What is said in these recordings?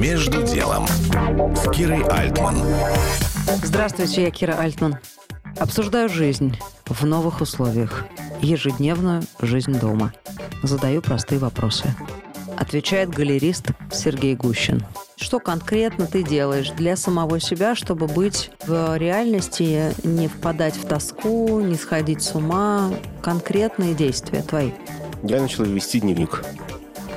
Между делом с Кирой Альтман. Здравствуйте, я Кира Альтман. Обсуждаю жизнь в новых условиях. Ежедневную жизнь дома. Задаю простые вопросы. Отвечает галерист Сергей Гущин. Что конкретно ты делаешь для самого себя, чтобы быть в реальности, не впадать в тоску, не сходить с ума? Конкретные действия твои. Я начал вести дневник.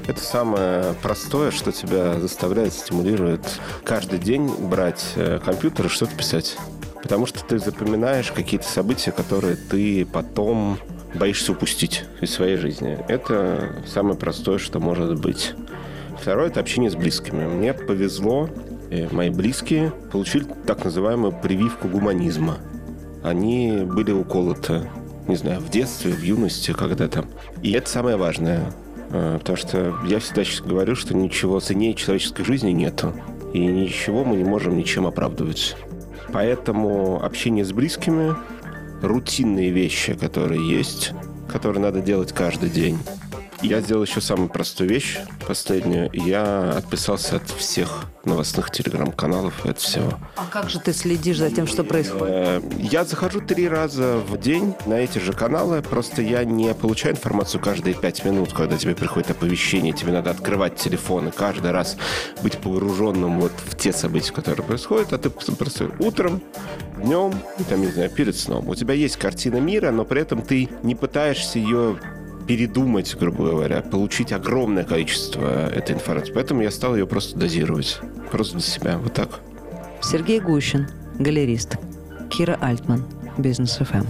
Это самое простое, что тебя заставляет, стимулирует каждый день брать э, компьютер и что-то писать. Потому что ты запоминаешь какие-то события, которые ты потом боишься упустить из своей жизни. Это самое простое, что может быть. Второе – это общение с близкими. Мне повезло, мои близкие получили так называемую прививку гуманизма. Они были уколоты, не знаю, в детстве, в юности, когда-то. И это самое важное. Э, потому что я всегда говорю, что ничего ценнее человеческой жизни нету. И ничего мы не можем ничем оправдывать. Поэтому общение с близкими, рутинные вещи, которые есть, которые надо делать каждый день, я сделал еще самую простую вещь, последнюю. Я отписался от всех новостных телеграм-каналов и от всего. А как же ты следишь за тем, что происходит? Э, я захожу три раза в день на эти же каналы, просто я не получаю информацию каждые пять минут, когда тебе приходит оповещение, тебе надо открывать телефон и каждый раз быть погруженным вот в те события, которые происходят, а ты просто утром, днем, и там, не знаю, перед сном. У тебя есть картина мира, но при этом ты не пытаешься ее передумать, грубо говоря, получить огромное количество этой информации. Поэтому я стал ее просто дозировать. Просто для себя. Вот так. Сергей Гущин, галерист. Кира Альтман, Бизнес ФМ.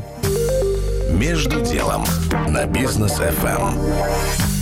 Между делом на Бизнес ФМ.